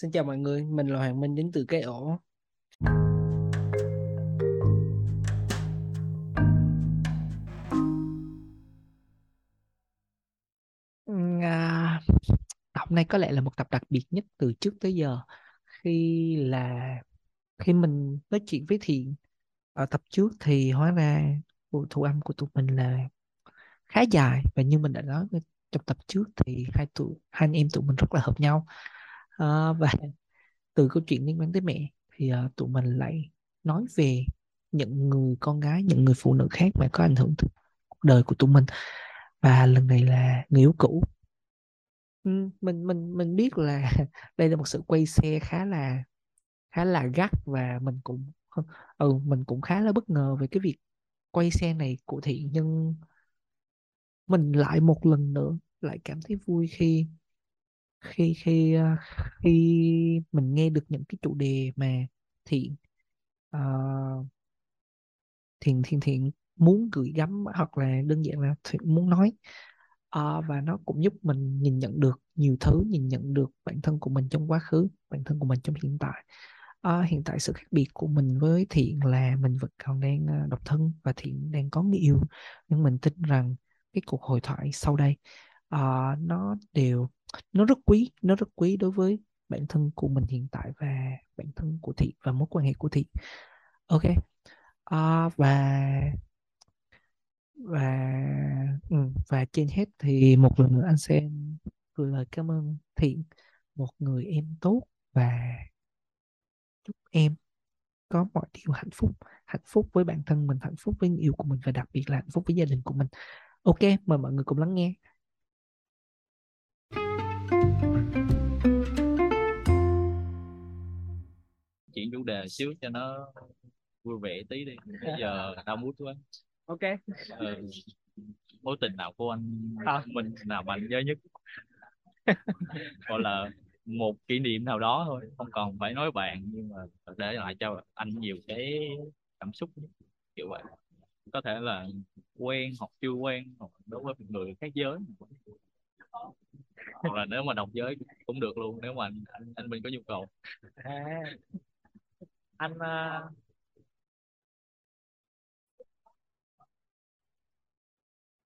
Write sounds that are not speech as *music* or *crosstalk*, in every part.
Xin chào mọi người, mình là Hoàng Minh đến từ cái ổ. À, hôm nay có lẽ là một tập đặc biệt nhất từ trước tới giờ. Khi là khi mình nói chuyện với Thiện ở tập trước thì hóa ra bộ thu âm của tụi mình là khá dài. Và như mình đã nói trong tập trước thì hai tụi hai anh em tụi mình rất là hợp nhau à, và *laughs* từ câu chuyện liên quan tới mẹ thì uh, tụi mình lại nói về những người con gái những người phụ nữ khác mà có ảnh hưởng tới cuộc đời của tụi mình. Và lần này là người yêu cũ. Ừ, mình mình mình biết là *laughs* đây là một sự quay xe khá là khá là gắt và mình cũng ừ mình cũng khá là bất ngờ về cái việc quay xe này của thị. Nhưng mình lại một lần nữa lại cảm thấy vui khi khi khi ờ, khi mình nghe được những cái chủ đề mà thiện uh, thiện thiện thiện muốn gửi gắm hoặc là đơn giản là thiện muốn nói uh, và nó cũng giúp mình nhìn nhận được nhiều thứ nhìn nhận được bản thân của mình trong quá khứ bản thân của mình trong hiện tại. Uh, hiện tại sự khác biệt của mình với thiện là mình vẫn còn đang độc thân và thiện đang có người yêu. Nhưng mình tin rằng cái cuộc hội thoại sau đây uh, nó đều nó rất quý nó rất quý đối với bản thân của mình hiện tại và bản thân của thị và mối quan hệ của thị. Ok uh, và và ừ, và trên hết thì một lần nữa anh sẽ gửi lời cảm ơn thiện một người em tốt và chúc em có mọi điều hạnh phúc hạnh phúc với bản thân mình hạnh phúc với người yêu của mình và đặc biệt là hạnh phúc với gia đình của mình. Ok mời mọi người cùng lắng nghe. Chuyển chủ đề xíu cho nó vui vẻ tí đi. Bây giờ đau mút quá. Ok. Ừ. mối tình nào của anh à. mình nào mạnh nhớ nhất? Gọi là một kỷ niệm nào đó thôi không còn phải nói bạn nhưng mà để lại cho anh nhiều cái cảm xúc kiểu vậy. Có thể là quen hoặc chưa quen hoặc đối với người khác giới. Hoặc là nếu mà đồng giới cũng được luôn nếu mà anh anh, anh Minh có nhu cầu. À, anh uh...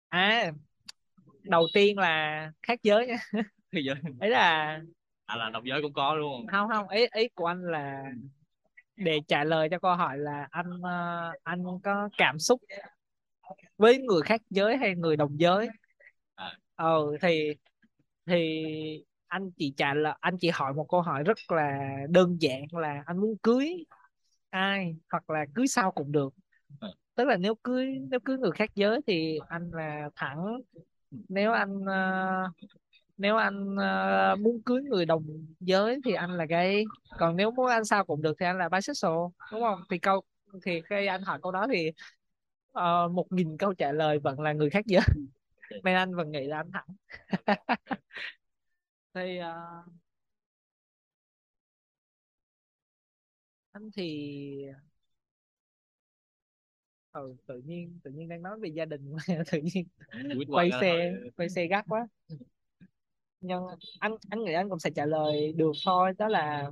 à đầu tiên là khác giới. Nha *laughs* khác giới. Ấy là à là đồng giới cũng có luôn. Không không ý ý của anh là để trả lời cho câu hỏi là anh uh, anh có cảm xúc với người khác giới hay người đồng giới? À. ờ thì thì anh chỉ trả lời anh chỉ hỏi một câu hỏi rất là đơn giản là anh muốn cưới ai hoặc là cưới sau cũng được. À. tức là nếu cưới nếu cưới người khác giới thì anh là thẳng. Nếu anh uh, nếu anh uh, muốn cưới người đồng giới thì anh là gay. Còn nếu muốn anh sao cũng được thì anh là bisexual đúng không? Thì câu thì khi anh hỏi câu đó thì uh, một nghìn câu trả lời vẫn là người khác giới. *laughs* Nên anh vẫn nghĩ là anh thẳng. *laughs* Thì uh, anh thì ừ, tự nhiên tự nhiên đang nói về gia đình *laughs* tự nhiên quay xe quay xe gắt quá. Nhưng anh anh nghĩ anh cũng sẽ trả lời được thôi đó là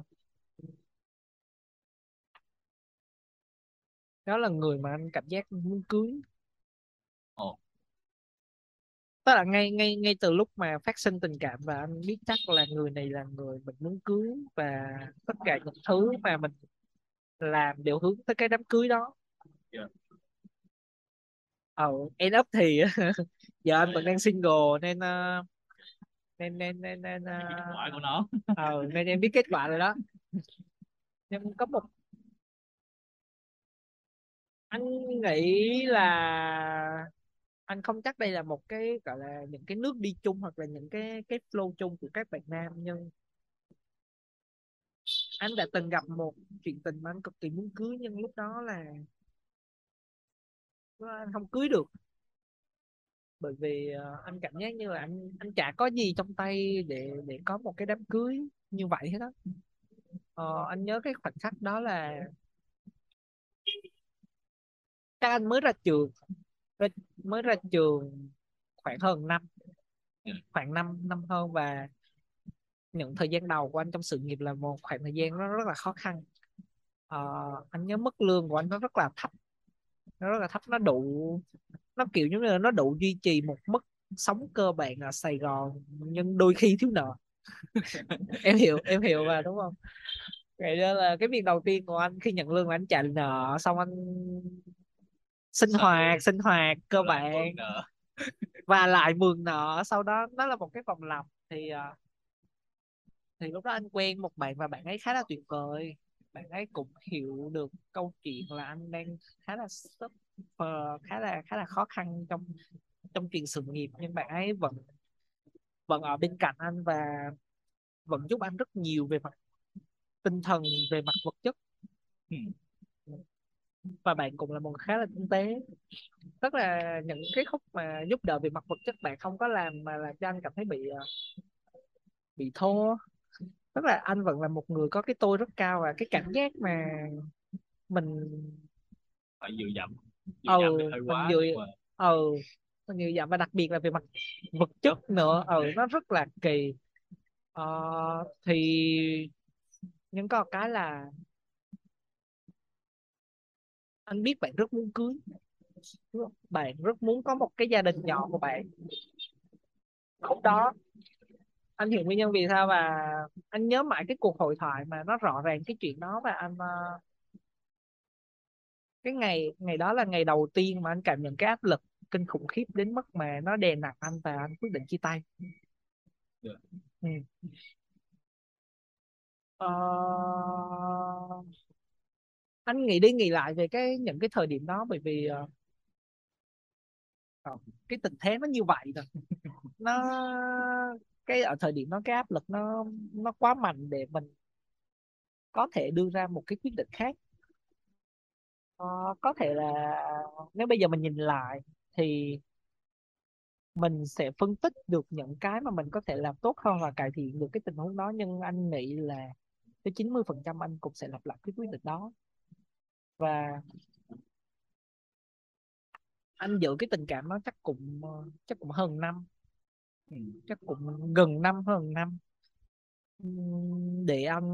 đó là người mà anh cảm giác muốn cưới. Ồ. tức là ngay ngay ngay từ lúc mà phát sinh tình cảm và anh biết chắc là người này là người mình muốn cưới và tất cả những thứ mà mình làm đều hướng tới cái đám cưới đó. Yeah. ờ end up thì *laughs* giờ anh vẫn đang single nên uh, nên nên nên nên uh, kết quả của nó. ờ nên em biết kết quả rồi đó. Nhưng có một anh nghĩ là anh không chắc đây là một cái gọi là những cái nước đi chung hoặc là những cái cái flow chung của các bạn nam nhưng anh đã từng gặp một chuyện tình mà anh cực kỳ muốn cưới nhưng lúc đó là anh không cưới được bởi vì uh, anh cảm giác như là anh anh chả có gì trong tay để để có một cái đám cưới như vậy hết đó uh, anh nhớ cái khoảnh khắc đó là các anh mới ra trường mới ra trường khoảng hơn năm ừ. khoảng năm năm hơn và những thời gian đầu của anh trong sự nghiệp là một khoảng thời gian nó rất là khó khăn. Ờ, anh nhớ mức lương của anh nó rất là thấp. Nó rất là thấp nó đủ nó kiểu giống như là nó đủ duy trì một mức sống cơ bản ở Sài Gòn nhưng đôi khi thiếu nợ. *laughs* Em hiểu em hiểu mà đúng không? Vậy đó là cái việc đầu tiên của anh khi nhận lương là anh trả nợ xong anh sinh hoạt sinh hoạt cơ bản. và lại mượn nợ sau đó nó là một cái vòng lặp. Thì ờ, thì lúc đó anh quen một bạn và bạn ấy khá là tuyệt vời. Bạn ấy cũng hiểu được câu chuyện là anh đang khá là suffer, khá là khá là khó khăn trong trong chuyện sự nghiệp, nhưng bạn ấy vẫn vẫn ở bên cạnh anh và vẫn giúp anh rất nhiều về mặt tinh thần, về mặt vật chất. Và bạn cũng là một khá là tinh tế. Tức là những cái khúc mà giúp đỡ về mặt vật chất bạn không có làm mà làm cho anh cảm thấy bị ờ, bị thua tức là anh vẫn là một người có cái tôi rất cao và cái cảm giác mà mình phải dựa dẫm ừ mình dựa ừ mình dựa dẫm và đặc biệt là về mặt vật chất nữa. Ừ nó rất là kỳ. Ờ, thì nhưng có cái là anh biết bạn rất muốn cưới bạn rất muốn có một cái gia đình nhỏ của bạn. Lúc đó anh hiểu nguyên nhân vì sao và anh nhớ mãi cái cuộc hội thoại mà nó rõ ràng cái chuyện đó và anh ờ, cái ngày ngày đó là ngày đầu tiên mà anh cảm nhận cái áp lực kinh khủng khiếp đến mức mà nó đè nặng anh và anh quyết định chia tay yeah. Ừ. ờ... anh nghĩ đi nghĩ lại về cái những cái thời điểm đó bởi vì uh, cái tình thế nó như vậy rồi nó cái ở thời điểm đó cái áp lực nó nó quá mạnh để mình có thể đưa ra một cái quyết định khác. Ờ, có thể là nếu bây giờ mình nhìn lại thì mình sẽ phân tích được những cái mà mình có thể làm tốt hơn và cải thiện được cái tình huống đó nhưng anh nghĩ là tới 90% anh cũng sẽ lặp lại cái quyết định đó. Và anh giữ cái tình cảm đó chắc cũng ờ, chắc cũng hơn năm. Ừ, chắc cũng gần năm hơn năm. Để anh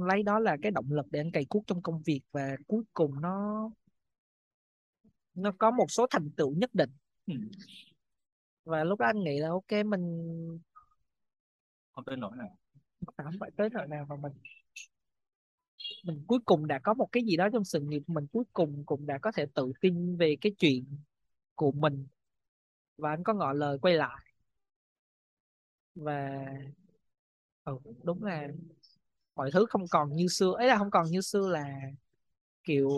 lấy đó là cái động lực để anh cày cuốc trong công việc và cuối cùng nó nó có một số thành tựu nhất định. Ừ. và lúc đó anh nghĩ là ok mình không tới nỗi nào. Không phải tới nỗi nào mà mình mình cuối cùng đã có một cái gì đó trong sự nghiệp mình cuối cùng cũng đã có thể tự tin về cái chuyện của mình. Và anh có ngỏ lời quay lại và ừ, đúng là mọi thứ không còn như xưa. Ấy là không còn như xưa là kiểu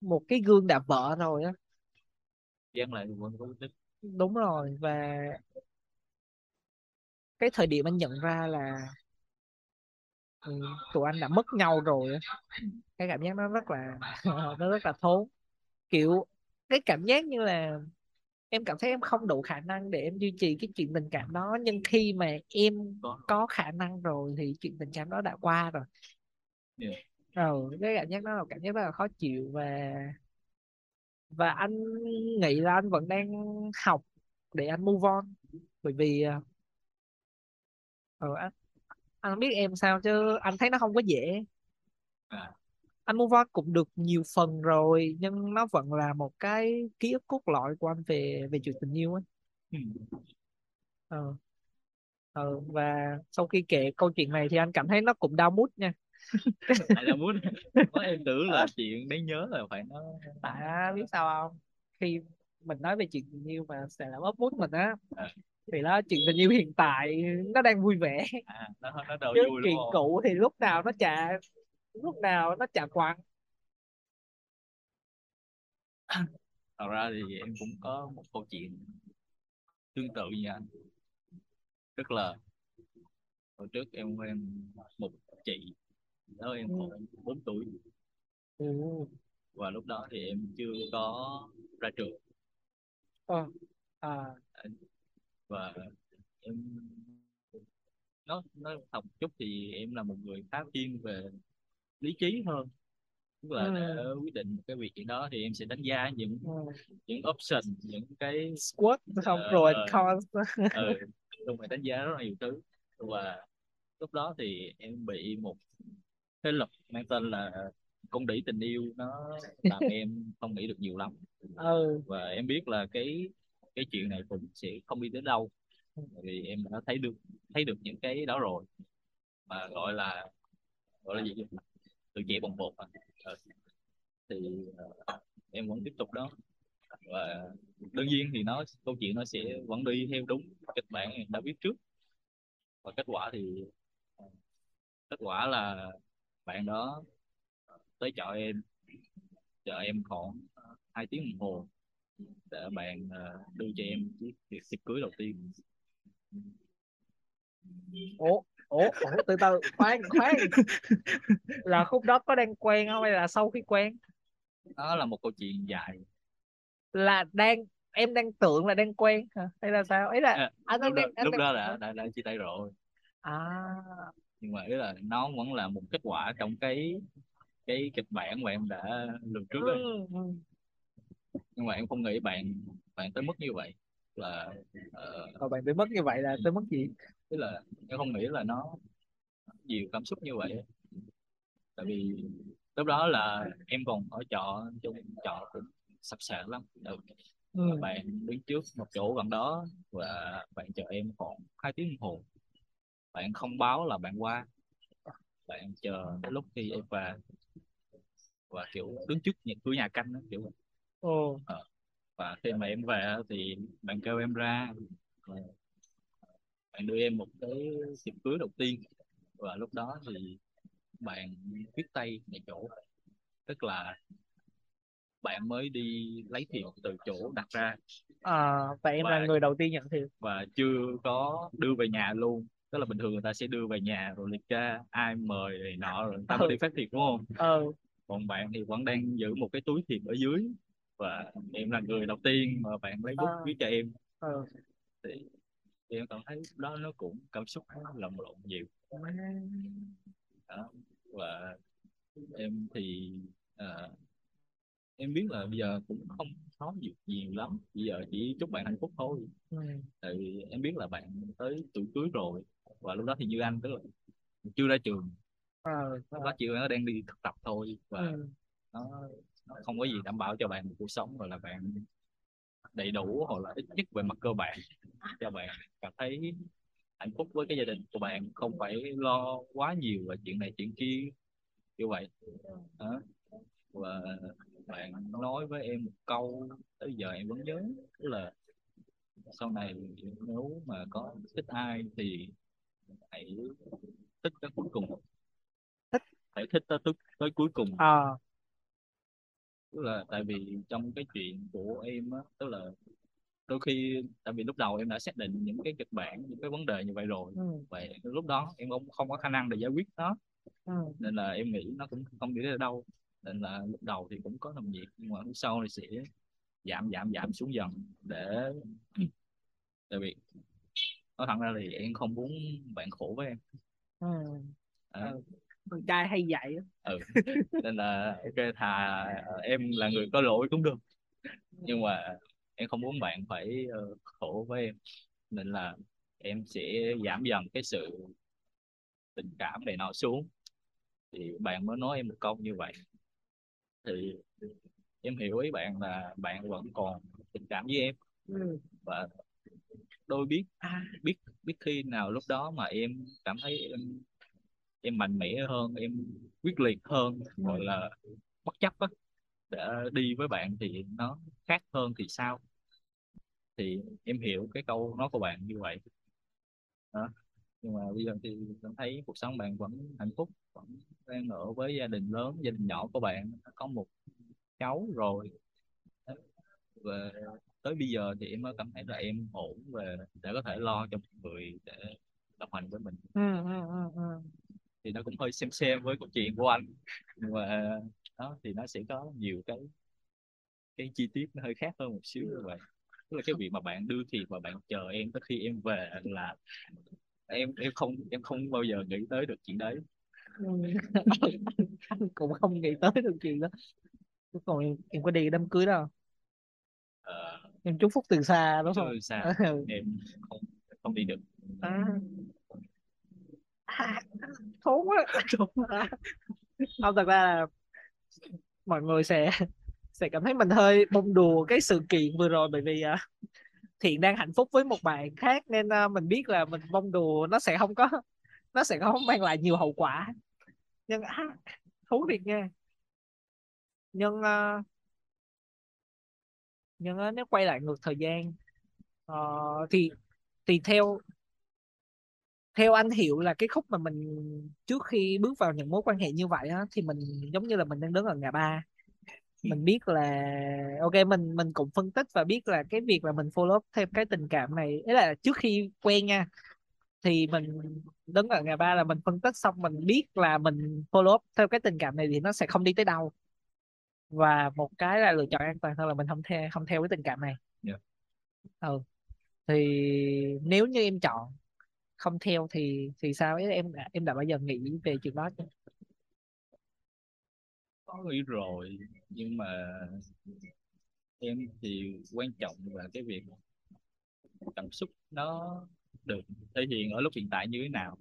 một cái gương đã vỡ rồi á. Lại vẫn có tích. Đúng rồi và cái thời điểm anh nhận ra là ừ, tụi anh đã mất nhau rồi á cái cảm giác nó rất là *laughs* nó rất là thốn. Kiểu cái cảm giác như là em cảm thấy em không đủ khả năng để em duy trì cái chuyện tình cảm đó nhưng khi mà em có khả năng rồi thì chuyện tình cảm đó đã qua rồi. Yeah. rồi cái cảm giác đó là cảm giác rất là khó chịu và và anh nghĩ là anh vẫn đang học để anh move on. Bởi vì ờ, anh anh biết em sao chứ anh thấy nó không có dễ. À anh move on cũng được nhiều phần rồi nhưng nó vẫn là một cái ký ức cốt lõi của anh về về chuyện tình yêu ấy. Ừ. ờ. Ờ, và sau khi kể câu chuyện này thì anh cảm thấy nó cũng đau mút nha. Tại là muốn em tưởng là chuyện đấy nhớ là phải nó tại biết sao không? Khi mình nói về chuyện tình yêu mà sẽ làm ấp mút mình á à. thì đó chuyện tình yêu hiện tại nó đang vui vẻ. À, nó, nó đâu chứ vui chuyện cũ thì lúc nào nó chả lúc nào nó chả quặn *laughs* thật ra thì em cũng có một câu chuyện tương tự như anh tức là hồi trước em quen một chị đó em khoảng ừ. 4 tuổi ừ. và lúc đó thì em chưa có ra trường ờ. à. và em nó nó học chút thì em là một người khá thiên về lý trí hơn. Tức là để ừ. quyết định một cái việc gì đó thì em sẽ đánh giá những ừ. những option những cái squat không uh, rồi uh, uh, luôn phải đánh giá rất là nhiều thứ. Và lúc đó thì em bị một thế lực mang tên là con đĩ tình yêu nó làm *laughs* em không nghĩ được nhiều lắm. Ừ. Và em biết là cái cái chuyện này cũng sẽ không đi đến đâu. Tại vì em đã thấy được thấy được những cái đó rồi. Mà gọi là gọi là gì tự từ trẻ bồng bột à. Thì uh, em vẫn tiếp tục đó. Và đương nhiên thì nó câu chuyện nó sẽ vẫn đi theo đúng kịch bản em đã viết trước. Và kết quả thì ờ, kết quả là bạn đó tới chợ em chợ em khoảng ờ, hai tiếng đồng hồ để bạn đưa cho em chiếc tiệc tiệc cưới đầu tiên. Ủa? Ủa ủa từ từ khoan khoan. Là khúc đó có đang quen không hay là sau khi quen? Đó là một câu chuyện dài. Là đang em đang tưởng là đang quen hả? Hay là sao? Ấy là À, anh lúc đang đó, anh lúc đang đó đã, đã đã chia tay rồi. À. Nhưng mà ý là nó vẫn là một kết quả trong cái cái kịch bản mà em đã lường trước ấy. ừ, ừ. nhưng mà em không nghĩ bạn bạn tới mức như vậy là Rồi bạn tới mất như vậy là tới mất gì tức là em không nghĩ là nó nhiều cảm xúc như vậy tại vì lúc đó là em còn ở trọ chung trọ cũng sập sệ lắm ừ. ừ. Và bạn đứng trước một chỗ gần đó và bạn chờ em khoảng hai tiếng đồng hồ bạn không báo là bạn qua bạn chờ lúc khi em về và kiểu đứng trước nhà cửa nhà canh đó, kiểu. Ồ. Ờ. và khi mà em về thì bạn kêu em ra. Bạn đưa em một cái tiệc cưới đầu tiên. Và lúc đó thì bạn viết tay tại chỗ. Tức là bạn mới đi lấy thiệp từ chỗ đặt ra. À, và em là Và- người đầu tiên nhận thiệp và chưa có đưa về nhà luôn. Tức là bình thường người ta sẽ đưa về nhà rồi liệt kê ai mời này nọ rồi người ta mới Ừ. đi phát thiệp đúng không? Ờ còn bạn thì vẫn đang giữ một cái túi thiệp ở dưới và em là người đầu tiên mà bạn lấy bút À. viết cho em ờ thì, thì em cảm thấy lúc đó nó cũng cảm xúc lồng lộn nhiều đó. và em thì ờ, em biết là bây giờ cũng không nói được nhiều lắm bây giờ chỉ chúc bạn hạnh phúc thôi ừ. tại vì em biết là bạn tới tuổi cưới rồi và lúc đó thì như anh tức là chưa ra trường ờ lúc đó chị nó đang đi thực tập thôi và ừ. nó không có gì đảm bảo cho bạn một cuộc sống gọi là bạn đầy đủ hoặc là ít nhất về mặt cơ bản cho bạn. Cảm thấy hạnh phúc với cái gia đình của bạn không phải lo quá nhiều về chuyện này chuyện kia như vậy. Đó. và bạn nói với em một câu tới giờ em vẫn nhớ tức là sau này nếu mà có thích ai thì hãy thích tới cuối cùng. Thích. hãy thích tới, tới, cuối cùng. Ờ tức là tại vì trong cái chuyện của em á tức là đôi khi tại vì lúc đầu em đã xác định những cái kịch bản những cái vấn đề như vậy rồi ừ. vậy lúc đó em không không có khả năng để giải quyết nó Ừ. nên là em nghĩ nó cũng không đi đến đâu nên là lúc đầu thì cũng có làm việc nhưng mà lúc sau thì sẽ giảm giảm giảm xuống dần để *clears throat* tại vì nói thẳng ra thì em không muốn bạn khổ với em Ừ. Đó. Con trai hay vậy ừ. nên là ok thà em là người có lỗi cũng được. Nhưng mà em không muốn bạn phải ờ, khổ với em. Nên là em sẽ giảm dần cái sự tình cảm này nọ xuống. Thì bạn mới nói em một câu như vậy. Thì em hiểu ý bạn là bạn vẫn còn tình cảm với em. Ừ. và đôi biết à, biết biết khi nào lúc đó mà em cảm thấy em em mạnh mẽ hơn em quyết liệt hơn gọi là bất chấp á. Để đi với bạn thì nó khác hơn thì sao? Thì em hiểu cái câu nói của bạn như vậy. Đó. Nhưng mà bây giờ thì em thấy cuộc sống bạn vẫn hạnh phúc vẫn đang ở với gia đình lớn gia đình nhỏ của bạn có một cháu rồi. Và tới bây giờ thì em mới cảm thấy là em ổn về để có thể lo cho mọi người để đồng hành với mình. Ừ, ừ, ừ. ừ thì nó cũng hơi xem xem với câu chuyện của anh nhưng mà đó thì nó sẽ có nhiều cái cái chi tiết nó hơi khác hơn một xíu như vậy tức là cái việc mà bạn đưa thiệp và bạn chờ em tới khi em về là em em không em không bao giờ nghĩ tới được chuyện đấy Ừ. anh *laughs* cũng không nghĩ tới được chuyện đó cùng em, em có đi đám cưới không? ờ, em chúc phúc từ xa đúng không sao Ừ. em không không đi được à. À, thú quá không thật ra là mọi người sẽ sẽ cảm thấy mình hơi bông đùa cái sự kiện vừa rồi bởi vì uh, thiện đang hạnh phúc với một bạn khác nên uh, mình biết là mình bông đùa nó sẽ không có nó sẽ không mang lại nhiều hậu quả. Nhưng à, thú thiệt nha. Nhưng uh, nhưng uh, nếu quay lại ngược thời gian uh, thì thì theo theo anh hiểu là cái khúc mà mình trước khi bước vào những mối quan hệ như vậy á, thì mình giống như là mình đang đứng ở ngã ba. Mình biết là ok mình mình cũng phân tích và biết là cái việc là mình follow thêm cái tình cảm này ấy là trước khi quen nha thì mình đứng ở ngã ba là mình phân tích xong mình biết là mình follow up theo cái tình cảm này thì nó sẽ không đi tới đâu. Và một cái là lựa chọn an toàn hơn là mình không theo không theo cái tình cảm này. Yeah. ừ thì nếu như em chọn không theo thì thì sao? Ấy em đã, em đã bao giờ nghĩ về chuyện đó chưa? Có nghĩ rồi nhưng mà em thì quan trọng là cái việc cảm xúc nó được thể hiện ở lúc hiện tại như thế nào.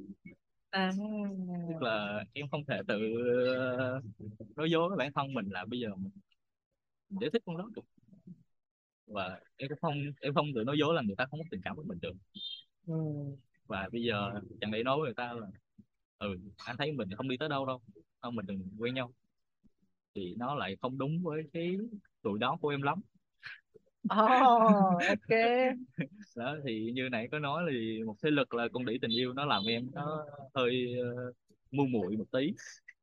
À. Tức là em không thể tự ờ, nói dối với bản thân mình là bây giờ mình giải thích con đó được. Và em cũng không em không tự nói dối là người ta không có tình cảm với mình được. Ừ. và bây giờ chẳng lẽ nói với người ta là ừ anh thấy mình không đi tới đâu đâu không mình đừng quen nhau. Thì nó lại không đúng với cái tuổi đó của em lắm. Oh, ok. *laughs* Đó thì như nãy có nói thì một thế lực là con đĩ tình yêu nó làm em nó hơi uh, ngu muội một tí.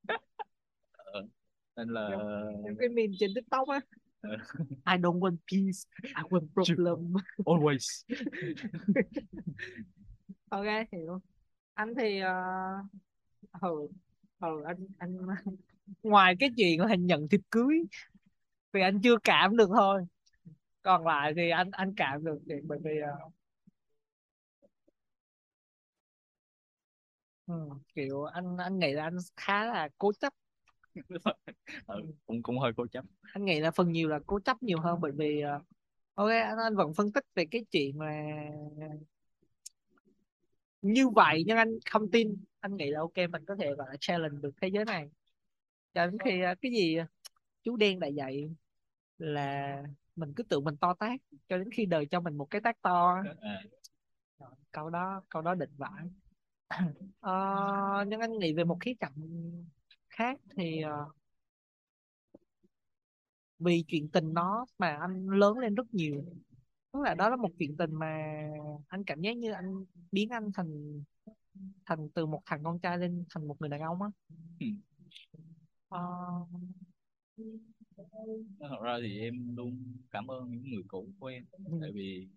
*laughs* Ờ, nên là cái meme trên tiktok á. Ờ. I don't want peace I want problem. Always *laughs* ok hiểu. Anh thì uh, ừ, ừ anh anh *laughs* ngoài cái chuyện là nhận thiệp cưới thì anh chưa cảm được thôi. Còn lại thì anh anh cảm được thì bởi vì uh, ừ, kiểu anh anh nghĩ là anh khá là cố chấp. *laughs* Ừ, cũng cũng hơi cố chấp. Anh nghĩ là phần nhiều là cố chấp nhiều hơn bởi vì uh, ok anh, anh vẫn phân tích về cái chuyện mà như vậy nhưng anh không tin. Anh nghĩ là ok mình có thể gọi là challenge được thế giới này. Cho đến khi ờ, cái gì ờ, chú đen đã dạy là mình cứ tự mình to tác cho đến khi đời cho mình một cái tác to. Câu đó câu đó định vãi. Uh, *clears throat* nhưng anh nghĩ về một khía cạnh khác thì vì chuyện tình nó mà anh lớn lên rất nhiều tức là đó là một chuyện tình mà anh cảm giác như anh biến anh thành thành từ một thằng con trai lên thành một người đàn ông á. Uh, thật ra thì em luôn cảm ơn những người cũ của em ừ. tại vì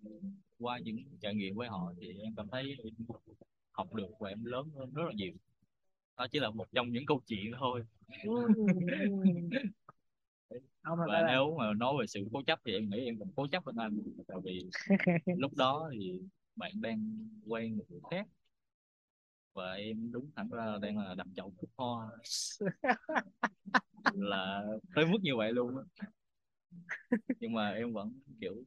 qua những trải nghiệm với họ thì em cảm thấy em học được và em lớn hơn rất là nhiều. Đó chỉ là một trong những câu chuyện thôi. Ừ. và nếu mà nói về sự cố chấp thì em nghĩ em còn cố chấp hơn anh tại vì *laughs* lúc đó thì bạn đang quen một người khác. Và em đúng thẳng ra đang là đập chậu cúc hoa là tới mức như vậy luôn nhưng mà em vẫn kiểu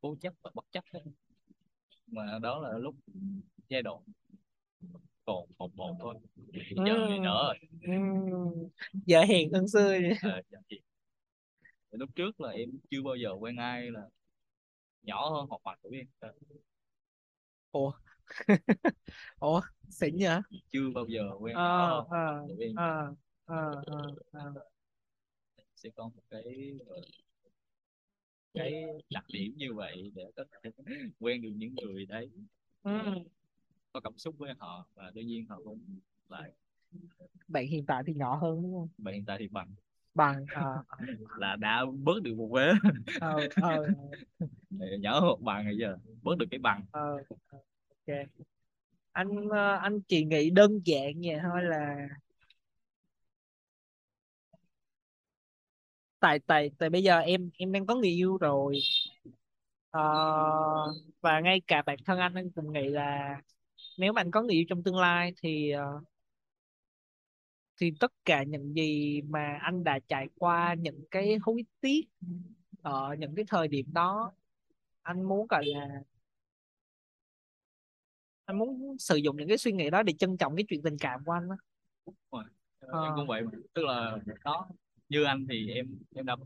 cố chấp và bất chấp đó. mà đó là lúc giai đoạn còn một một thôi. Giờ ừ. đỡ rồi. Giờ hiền hơn xưa vậy. À, lúc trước là em chưa bao giờ quen ai là nhỏ hơn hoặc bằng tuổi em. Ủa? *laughs* Ủa? Xịn nhỉ chưa bao giờ quen à, nhỏ hơn à, em. à, à, à, à sẽ có một cái cái đặc điểm như vậy để có thể *laughs* quen được những người đấy. Ừ. có cảm xúc với họ và đương nhiên họ cũng lại bạn hiện tại thì nhỏ hơn đúng không? Bạn hiện tại thì bằng bằng à. là đã bớt được một vế ờ, ờ. *laughs* nhỏ hơn bằng bây giờ bớt được cái bằng ờ, ok anh ờ, anh chỉ nghĩ đơn giản vậy thôi là tại tại tại bây giờ em em đang có người yêu rồi Ờ, và ngay cả bản thân anh anh cũng nghĩ là nếu mà anh có người yêu trong tương lai thì ờ, thì tất cả những gì mà anh đã trải qua những cái hối tiếc ở những cái thời điểm đó anh muốn gọi là anh muốn sử dụng những cái suy nghĩ đó để trân trọng cái chuyện tình cảm của anh đó. Đúng rồi. Ờ, Ờ. em cũng vậy mà. tức là đó như anh thì em em đã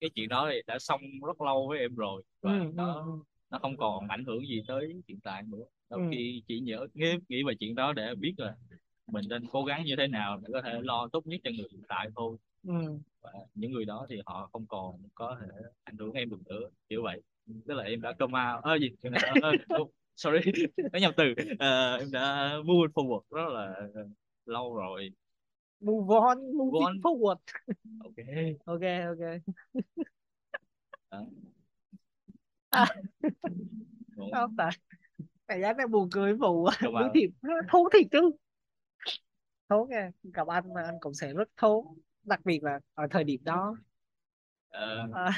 cái chuyện đó thì đã xong rất lâu với em rồi và ừ, ừ, nó ừ. nó không còn ảnh hưởng gì tới hiện tại nữa đôi Ừ. khi chỉ nhớ nghĩ, nghĩ về chuyện đó để biết là mình nên cố gắng như thế nào để có thể lo tốt nhất cho người hiện tại thôi. Ừ. và những người đó thì họ không còn có thể ảnh hưởng em được nữa kiểu vậy. Tức là em đã out ơ gì? Em đã, ờ, *laughs* oh, sorry nói nhầm từ. Ờ, em đã move forward rất là lâu rồi. Move on moving on. forward. Ok. *laughs* Ok ok. À. Cũng- không tại cảm giác đang buồn cười vụ đối rồi. thiệp thú thiệt chứ thú nha gặp anh mà anh cũng sẽ rất thú đặc biệt là ở thời điểm đó. Ờ, à,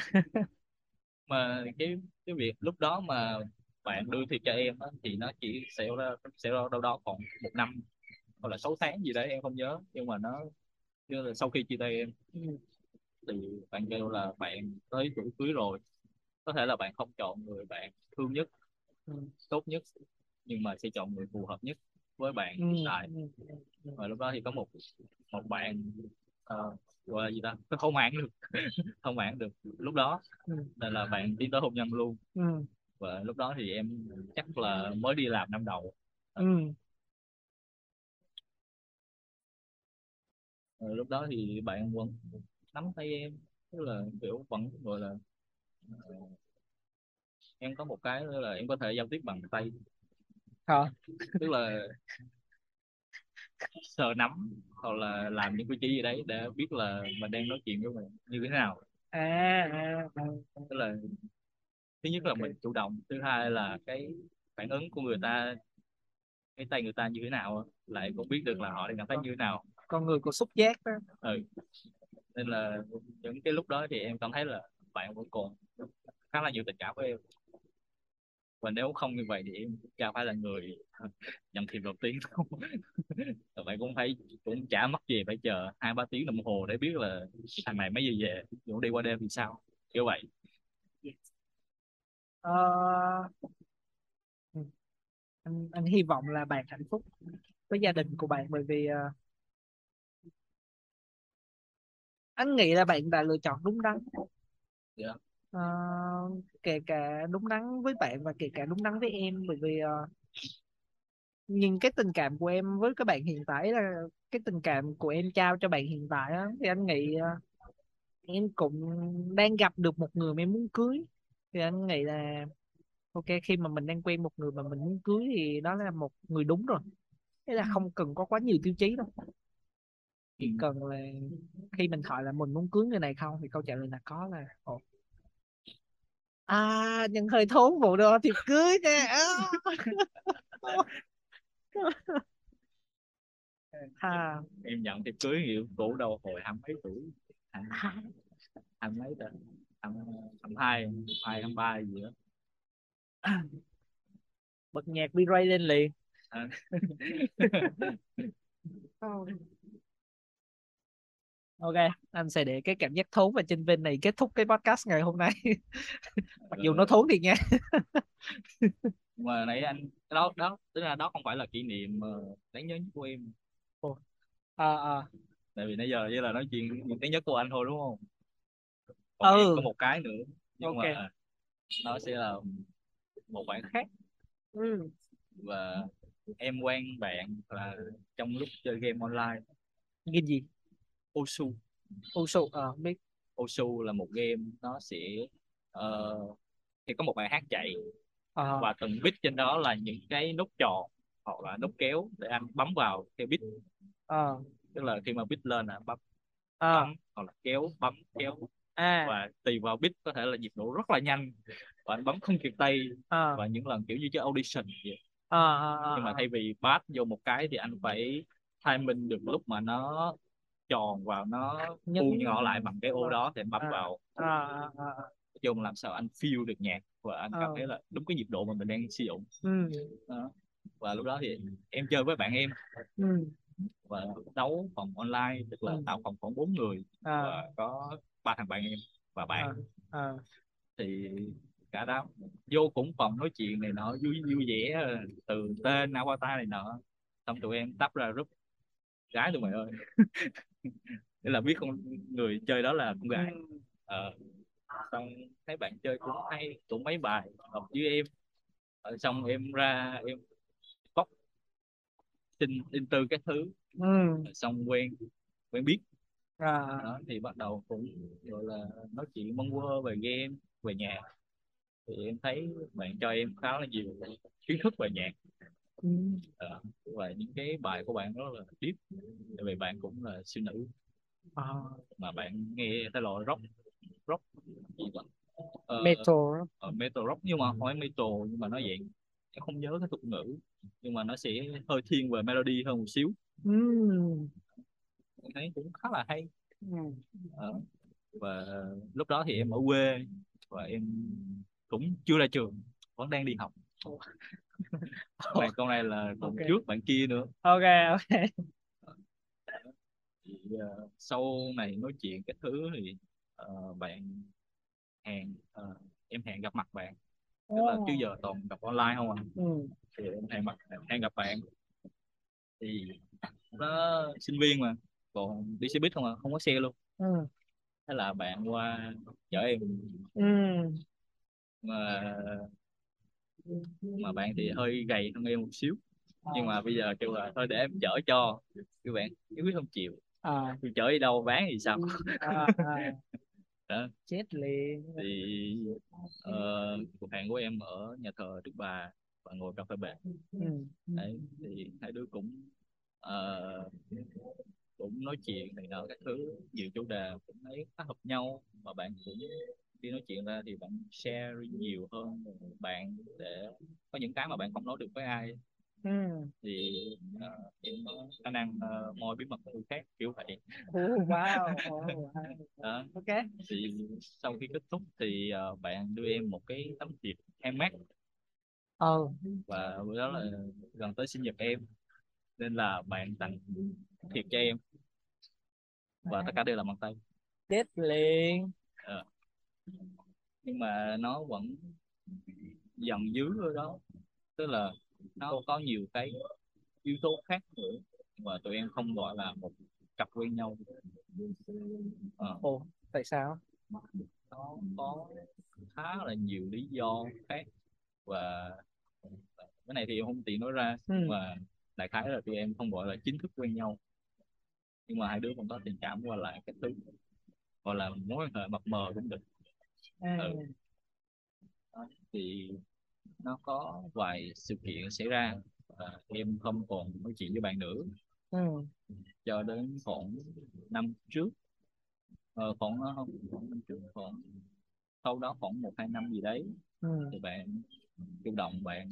mà cái cái việc lúc đó mà bạn đưa thiệp cho em á, thì nó chỉ sẽ ra sẽ ra đâu đó còn một năm hoặc là 6 tháng gì đấy em không nhớ. Nhưng mà nó như là sau khi chia tay em thì bạn kêu là bạn tới tuổi cưới rồi. Có thể là bạn không chọn người bạn thương nhất tốt nhất nhưng mà sẽ chọn người phù hợp nhất với bạn ừ, hiện tại. ừ, ừ. và lúc đó thì có một một bạn uh, gọi là gì ta? Không mãn được *laughs* không mãn được lúc đó. Nên là bạn tiến tới hôn nhân luôn. Và lúc đó thì em chắc là mới đi làm năm đầu. Ừ, Ờ, lúc đó thì bạn vẫn nắm tay em tức là kiểu vẫn gọi là ờ, em có một cái là em có thể giao tiếp bằng tay Hả? tức là sờ nắm hoặc là làm những cử chỉ gì đấy để biết là mình đang nói chuyện với mình như thế nào à, à, à. tức là thứ nhất là Ok. mình chủ động thứ hai là cái phản ứng của người ta cái tay người ta như thế nào lại cũng biết được là họ đang cảm thấy như thế nào con người có xúc giác đó ừ. nên là những cái lúc đó thì em cảm thấy là bạn vẫn còn khá là nhiều tình cảm với em và nếu không như vậy thì em chả phải là người *laughs* nhận thiệp đầu tiên đâu *laughs* bạn cũng phải cũng chả mất gì phải chờ hai ba tiếng đồng hồ để biết là thằng này mấy giờ về cũng đi qua đêm thì sao kiểu vậy Ờ, ừ. anh, anh hy vọng là bạn hạnh phúc với gia đình của bạn bởi vì ờ, anh nghĩ là bạn đã lựa chọn đúng đắn Dạ. Ờ, kể cả đúng đắn với bạn và kể cả đúng đắn với em bởi vì ờ, nhìn cái tình cảm của em với các bạn hiện tại là cái tình cảm của em trao cho bạn hiện tại á, thì anh nghĩ ờ, em cũng đang gặp được một người mà em muốn cưới. Thì anh nghĩ là ok khi mà mình đang quen một người mà mình muốn cưới thì đó là một người đúng rồi. Thế là không cần có quá nhiều tiêu chí đâu. Chỉ cần là khi mình hỏi là mình muốn cưới người này không thì câu trả lời là có là ồ à nhưng hơi thốn vụ đồ thì cưới nè. *laughs* *laughs* À. em nhận thiệp cưới hiệu cũ đâu hồi hai mấy tuổi? Hai, à, mấy ta? Hai hai hai hai ba gì đó. Bật nhạc B-Ray lên liền À. *laughs* ok anh sẽ để cái cảm giác thốn và chênh vênh này kết thúc cái podcast ngày hôm nay *laughs* mặc dù nó thốn thiệt nha mà nãy anh cái đó đó tức là đó không phải là kỷ niệm đáng nhớ nhất của em à, à. tại vì nãy giờ chỉ là nói chuyện những đáng nhớ của anh thôi đúng không còn Ừ. có một cái nữa nhưng Ok. mà nó sẽ là một bạn khác ừ. và em quen bạn là trong lúc chơi game online game gì Osu Osu ờ biết. Osu là một game nó sẽ ờ, thì có một bài hát chạy. Ờ. Và từng bit trên đó là những cái nút tròn hoặc là nút kéo để anh bấm vào theo bit ờ. Tức là khi mà bit lên là bấm ờ. bấm hoặc là kéo bấm kéo. À. Và tùy vào bit có thể là nhịp độ rất là nhanh và anh bấm không kịp tay. Ờ. Và những lần kiểu như chơi audition vậy. ờ ờ, ờ, nhưng mà thay vì pass vô một cái thì anh phải timing được lúc mà nó tròn vào nó u nhỏ lại bằng cái ô đó thì anh bấm À. vào ờ ờ ờ ờ. nói chung làm sao anh feel được nhạc và anh cảm Ờ. thấy là đúng cái nhịp độ mà mình đang sử dụng ừ đó. và lúc đó thì em chơi với bạn em ừ và đấu phòng online tức là Ừ. tạo phòng khoảng bốn người ờ và có ba thằng bạn em và bạn ờ ờ thì cả đám vô cũng phòng nói chuyện này nọ vui vui vẻ từ tên avatar này nọ xong tụi em tắp ra group gái tụi mày ơi *laughs* *laughs* để là biết con người chơi đó là con gái Ừ. ờ, xong thấy bạn chơi cũng hay cũng mấy bài hợp với em ờ, xong em ra em bóc xin in tư các thứ Ừ. xong quen quen biết À. đó thì bắt đầu cũng gọi là nói chuyện mong quơ về game về nhạc thì em thấy bạn cho em khá là nhiều kiến thức về nhạc Ừ. Ờ, và những cái bài của bạn rất là deep tại vì bạn cũng là siêu nữ À. mà bạn nghe thể loại rock rock gì vậy Ờ, Metal. ờ, metal rock nhưng mà phải metal nhưng mà nó dạng em không nhớ cái thuật ngữ nhưng mà nó sẽ hơi thiên về melody hơn một xíu Ừ. em thấy cũng khá là hay Ừ. Ờ, và lúc đó thì em ở quê và em cũng chưa ra trường vẫn đang đi học bạn con này là *laughs* còn Ok. trước bạn kia nữa Ok ok. thì ờ, sau này nói chuyện cái thứ thì ờ, bạn hẹn ờ, em hẹn gặp mặt bạn tức là trước giờ toàn gặp online không à Ừ. thì em hẹn mặt hẹn gặp bạn thì nó sinh viên mà còn đi xe buýt không à không có xe luôn Ừ. thế là bạn qua chở em Ừ. mà mà bạn thì hơi gầy hơn em một xíu nhưng mà bây giờ kêu là thôi để em chở cho các bạn nếu biết không chịu À. thì chở đi đâu bán thì sao À. à. *laughs* đó Chết liền. thì ờ, cuộc hẹn của em ở nhà thờ Đức Bà và ngồi cà phê bạn Ừ. đấy thì hai đứa cũng ờ, cũng nói chuyện này nọ các thứ nhiều chủ đề cũng thấy khá hợp nhau và bạn cũng khi nói chuyện ra thì bạn share nhiều hơn bạn để có những cái mà bạn không nói được với ai Ừ. thì ờ, em có khả năng uh, moi bí mật của người khác kiểu vậy Oh, wow. Oh, wow. *laughs* đó Ok. thì sau khi kết thúc thì ờ, bạn đưa em một cái tấm thiệp handmade Ờ. và bữa đó là gần tới sinh nhật em nên là bạn tặng thiệp cho em và tất cả đều là bằng tay Chết liền. Nhưng mà nó vẫn dần dưới ở đó. Tức là nó có nhiều cái yếu tố khác nữa mà tụi em không gọi là một cặp quen nhau. Ờ, Ồ, tại sao? nó có khá là nhiều lý do khác và cái này thì không tiện nói ra Ừ. nhưng mà đại khái là tụi em không gọi là chính thức quen nhau. Nhưng mà hai đứa vẫn có tình cảm qua lại cái thứ gọi là mối quan hệ mập mờ cũng được Ừ. Ừ. Thì nó có vài sự kiện xảy ra và em không còn nói chuyện với bạn nữa Ừ. cho đến khoảng năm trước ờ, khoảng không khoảng năm trước khoảng sau đó khoảng một hai năm gì đấy Ừ. thì bạn chủ động bạn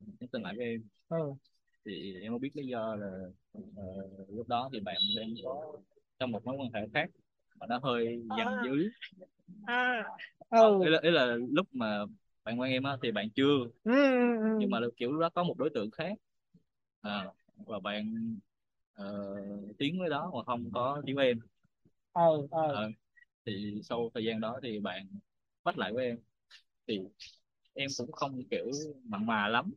nhắn tin lại với em Ừ. thì em có biết lý do là ờ, lúc đó thì bạn đang có trong một mối quan hệ khác mà nó hơi dằn À. dữ À. Không, Ừ. ý là, ý là lúc mà bạn quen em á thì bạn chưa Ừ. ừ, nhưng ừ. mà kiểu lúc đó có một đối tượng khác à, và bạn ờ, tiến với đó mà không có tiến với em Ờ. Ờ. Ờ, thì sau thời gian đó thì bạn bắt lại với em thì em cũng không kiểu mặn mà lắm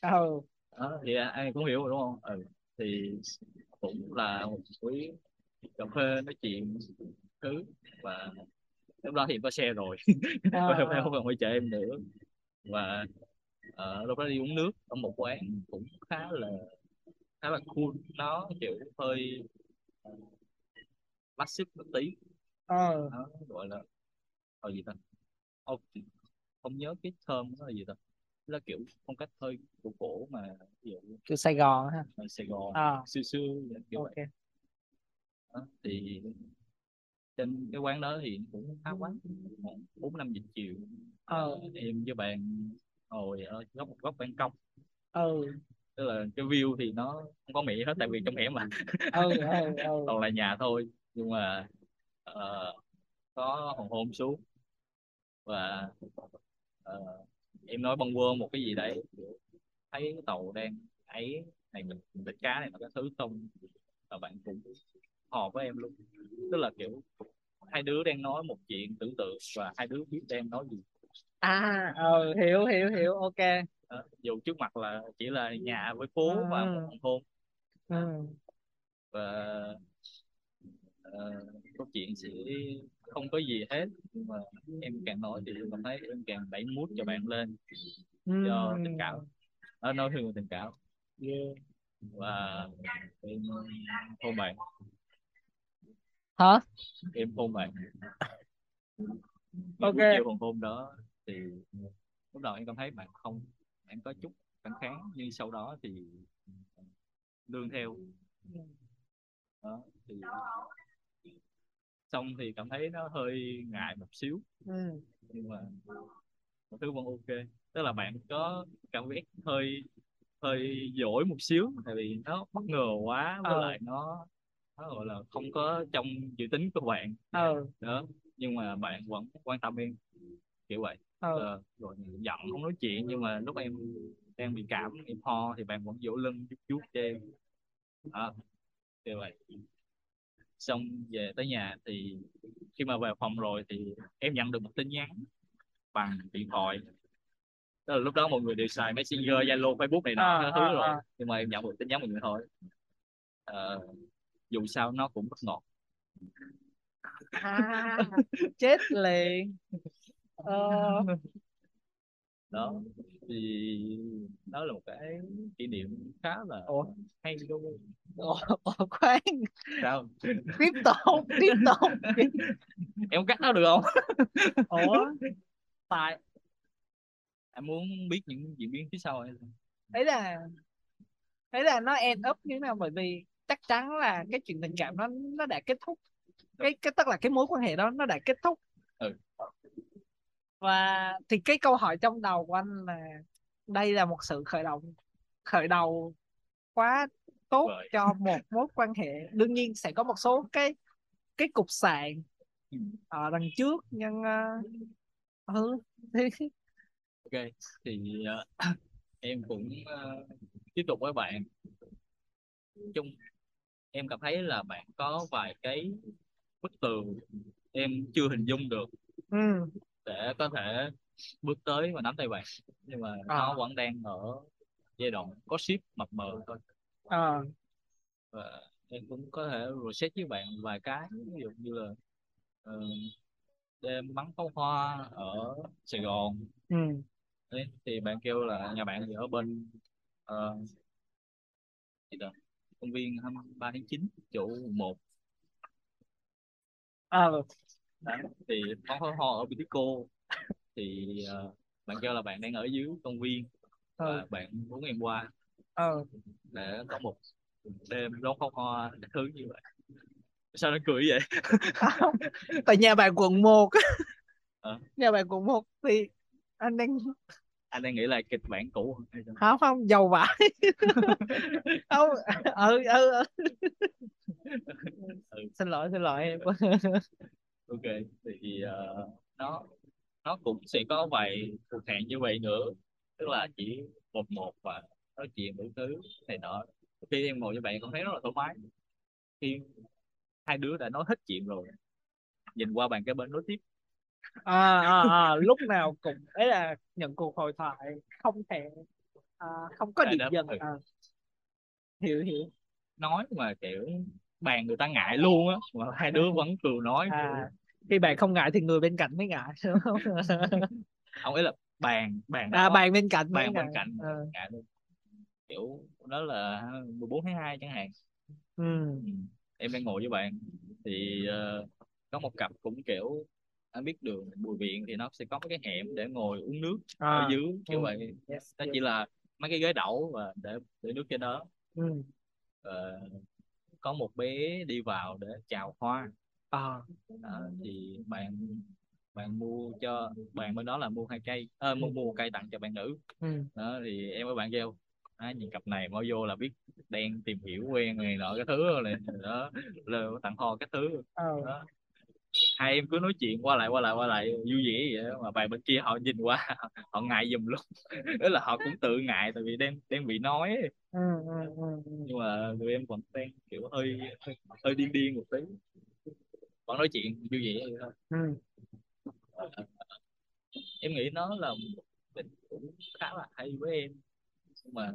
Ờ. đó, thì ai cũng hiểu rồi đúng không ừ. thì cũng là một buổi cà phê nói chuyện thứ và lúc đó thì em có xe rồi *laughs* À. không cần phải chờ em nữa và ờ, lúc đó đi uống nước ở một quán cũng khá là khá là cool nó kiểu hơi ờ, classic một tí Ờ. nó gọi là gọi gì ta không, không nhớ cái term nó là gì ta là kiểu phong cách hơi cổ cổ mà ví dụ Từ Sài Gòn ha. ở Sài Gòn À. xưa xưa kiểu Ok. vậy đó. thì trên cái quán đó thì cũng khá quán khoảng bốn năm giờ chiều Ờ. em với bạn ngồi ở góc một góc ban công Ừ. tức là cái view thì nó không có mỹ hết tại vì trong hẻm mà Ừ. Ừ. Ừ. *laughs* toàn là nhà thôi nhưng mà ờ, có hoàng hôn xuống và ờ, em nói bâng quơ một cái gì đấy thấy cái tàu đang ấy này mình mình thịt cá này nó có thứ không và bạn cũng hò với em luôn. Tức là kiểu hai đứa đang nói một chuyện tưởng tượng và hai đứa biết đang nói gì. À ờ hiểu hiểu hiểu ok. Đó, dù trước mặt là chỉ là nhà với phố và Ừ. một hoàng hôn ừ. và ờ, câu chuyện sẽ không có gì hết nhưng mà em càng nói thì em cảm thấy em càng đẩy mood cho bạn lên do tình cảm. Nó nói hơn tình cảm. Yeah. và em hôn bạn hả em hôn bạn Ok. chiều hoàng hôn đó thì lúc đầu em cảm thấy bạn không bạn có chút phản kháng nhưng sau đó thì lương theo đó thì xong thì cảm thấy nó hơi ngại một xíu ừ. nhưng mà mọi thứ vẫn ok tức là bạn có cảm giác hơi hơi dỗi một xíu tại vì nó bất ngờ quá với Ờ. lại nó nó gọi là không có trong dự tính của bạn. Ờ. Đó nhưng mà bạn vẫn quan tâm em kiểu vậy. Ờ. Ờ, rồi giận không nói chuyện nhưng mà lúc em đang bị cảm em ho thì bạn vẫn vỗ lưng chút chút cho em. Đó kiểu vậy. Xong về tới nhà thì khi mà về phòng rồi thì em nhận được một tin nhắn bằng điện thoại. Tức là lúc đó mọi người đều xài Messenger, Zalo, Facebook này nọ À, thứ à, rồi à. nhưng mà em nhận được tin nhắn điện thoại. Ờ, dù sao nó cũng rất ngọt à, *laughs* chết liền. Ờ. Đó thì đó là một cái kỷ niệm khá là ủa? hay không ủa, ủa khoan. Sao? Tiếp tục tiếp tục. Em cắt nó được không? Ủa? Tại em muốn biết những diễn biến phía sau sao? đấy là đấy là nó end up như thế nào? Bởi vì chắc chắn là cái chuyện tình cảm nó nó đã kết thúc cái cái tức là cái mối quan hệ đó nó đã kết thúc Ừ. và thì cái câu hỏi trong đầu của anh là đây là một sự khởi động khởi đầu quá tốt Rồi. cho một mối quan hệ đương nhiên sẽ có một số cái cái cục sạn Ừ. ở đằng trước nhưng uh, ừ ok thì ờ, em cũng ờ, tiếp tục với bạn chung em cảm thấy là bạn có vài cái bức tường em chưa hình dung được ừ. để có thể bước tới và nắm tay bạn. Nhưng mà À. nó vẫn đang ở giai đoạn có ship mập mờ thôi. Ờ và em cũng có thể reset với bạn vài cái ví dụ như là ờ, đêm bắn pháo hoa ở Sài Gòn. Ừ. Đấy, thì bạn kêu là nhà bạn thì ở bên ờ, gì đó, công viên 23 tháng 9 chỗ quận 1 ờ Đấy, thì bắn pháo hoa ở Bitico. Thì ờ, bạn kêu là bạn đang ở dưới công viên và ờ bạn muốn em qua. Ờ để có một đêm đón pháo hoa thứ như vậy. Sao nó cười vậy? *laughs* Tại nhà bạn quận 1 Ờ. nhà bạn quận 1 thì anh đang anh đang nghĩ là kịch bản cũ không không giàu vãi. *laughs* Không ừ ừ, ừ. Ừ. xin lỗi xin lỗi. Em ok thì ờ, nó nó cũng sẽ có vài cuộc hẹn như vậy nữa. Tức là chỉ một một và nói chuyện đủ thứ này nọ. Khi em ngồi với bạn con thấy rất là thoải mái. Khi hai đứa đã nói hết chuyện rồi nhìn qua bàn cái bên nói tiếp à, à, à, lúc nào cũng ấy là nhận cuộc hội thoại không thể à, không có Tại điểm dừng ừ. à. hiểu hiểu nói mà kiểu bàn người ta ngại luôn á mà hai đứa vẫn cười nói à khi bạn không ngại thì người bên cạnh mới ngại đúng không *laughs* không ấy là bàn bàn à bạn bên cạnh bàn bên ngại cạnh Ờ, ngại luôn kiểu đó là 14 tháng 2 chẳng hạn ừ. Ừ. em đang ngồi với bạn thì ờ, có một cặp cũng kiểu anh biết đường Bùi Viện thì nó sẽ có mấy cái hẻm để ngồi uống nước ở à, dưới kiểu ừ. vậy yes, nó yes. chỉ là mấy cái ghế đẩu và để để nước trên đó Ừ. Ờ, có một bé đi vào để chào hoa à, đó, thì bạn bạn mua cho bạn bên đó là mua hai cây ờ, mua mua một cây tặng cho bạn nữ ừ. đó thì em với bạn kêu à, nhìn cặp này mới vô là biết đang tìm hiểu quen này nọ cái thứ rồi này đó là tặng hoa cái thứ Ờ. đó. Hai em cứ nói chuyện qua lại qua lại qua lại vui vẻ vậy đó. mà bạn bên kia họ nhìn qua *laughs* họ ngại giùm luôn *laughs* đó là họ cũng tự ngại tại vì đang đang bị nói ấy. Ừ, ừ, ừ, nhưng mà tụi em vẫn đang kiểu hơi hơi, hơi điên điên một tí vẫn nói chuyện vui vẻ vậy thôi Ừ. em nghĩ nó là một định cũng khá là hay với em nhưng mà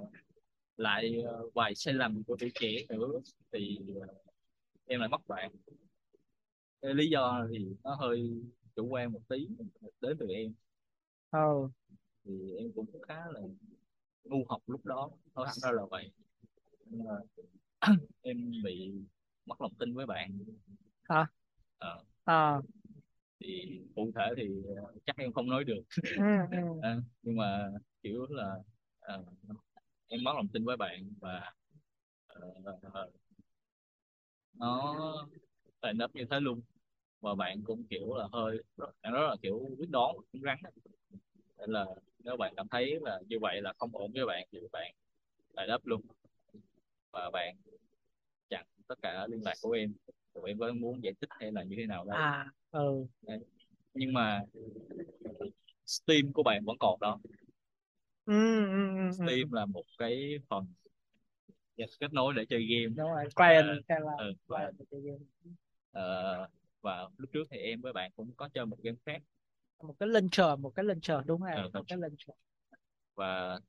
lại uh, vài sai lầm của tuổi trẻ nữa thì uh, em lại mất bạn cái lý do thì nó hơi chủ quan một tí đến từ em. Ờ. Thì em cũng khá là ngu học lúc đó nói thẳng ra là vậy. Nhưng mà *clears throat* em bị mất lòng tin với bạn. Hả? Ờ, à thì cụ thể thì ờ, chắc em không nói được. *laughs* Ừ, ừ. Ờ, nhưng mà kiểu là ờ, em mất lòng tin với bạn và ờ, nó thành nấp như thế luôn. Và bạn cũng kiểu là hơi bạn rất là kiểu quyết đoán cứng rắn nên là nếu bạn cảm thấy là như vậy là không ổn với bạn thì bạn lại đáp luôn. Và bạn chặn tất cả liên lạc của em. Tụi em có muốn giải thích hay là như thế nào đấy à ừ. Đấy. nhưng mà Steam của bạn vẫn còn đó. Ừ, ừ, ừ, ừ. Steam là một cái phần kết nối để chơi game. Đúng rồi client Ờ, hay là ừ, client để chơi game. Ờ, và lúc trước thì em với bạn cũng có chơi một game khác. Một cái launcher một cái launcher đúng rồi Ờ, một cái launcher và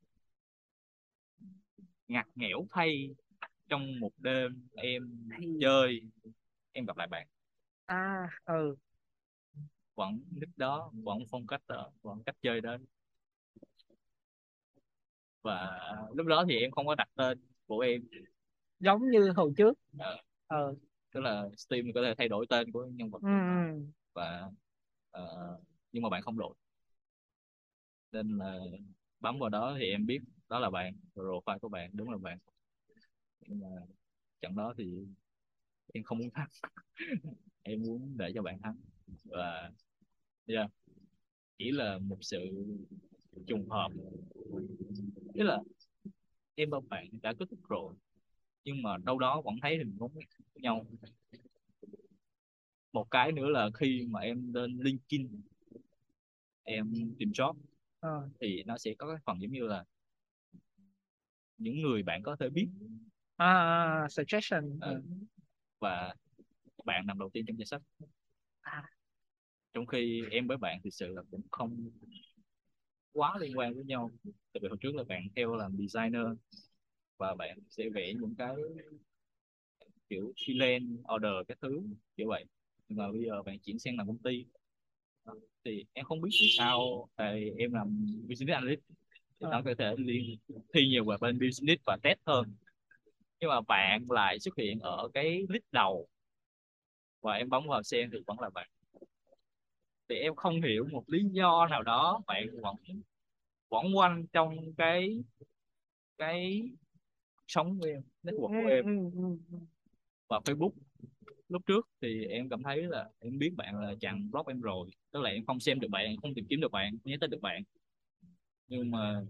ngặt nghẽo thay trong một đêm em Thì- chơi em gặp lại bạn. À ừ. Vẫn nick đó vẫn phong cách đó vẫn cách chơi đó. Và lúc đó thì em không có đặt tên của em. Giống như hồi trước. Ờ, ờ tức là Steam có thể thay đổi tên của nhân vật ừ, ừ. và ờ, nhưng mà bạn không đổi nên là bấm vào đó thì em biết đó là bạn profile của bạn đúng là bạn. Nhưng mà trận đó thì em không muốn thắng. *laughs* Em muốn để cho bạn thắng. Và yeah, chỉ là một sự trùng hợp. Tức là em và bạn đã kết thúc rồi nhưng mà đâu đó vẫn thấy hình bóng của nhau. Một cái nữa là khi mà em lên LinkedIn em tìm job ờ. thì nó sẽ có cái phần giống như là những người bạn có thể biết. À, à, à, suggestion. Ừ. và bạn nằm đầu tiên trong danh sách. À. trong khi em với bạn thực sự là cũng không quá liên quan với nhau. Tại vì hồi trước là bạn theo làm designer và bạn sẽ vẽ những cái kiểu freelance order các thứ kiểu vậy. Nhưng mà bây giờ bạn chuyển sang làm công ty. Thì em không biết làm sao tại em làm business analyst. Thì nó Ờ. có thể liên thi nhiều về bên business và test hơn. Nhưng mà bạn lại xuất hiện ở cái list đầu. Và em bấm vào xem thì vẫn là bạn. Thì em không hiểu một lý do nào đó bạn vẫn quẩn quanh trong cái cái sống của em network của Ừ, em. ừ, ừ, ừ. và Facebook lúc trước thì em cảm thấy là em biết bạn là chặn block em rồi. Tức là em không xem được bạn không tìm kiếm được bạn không nhớ tới được bạn. Nhưng mà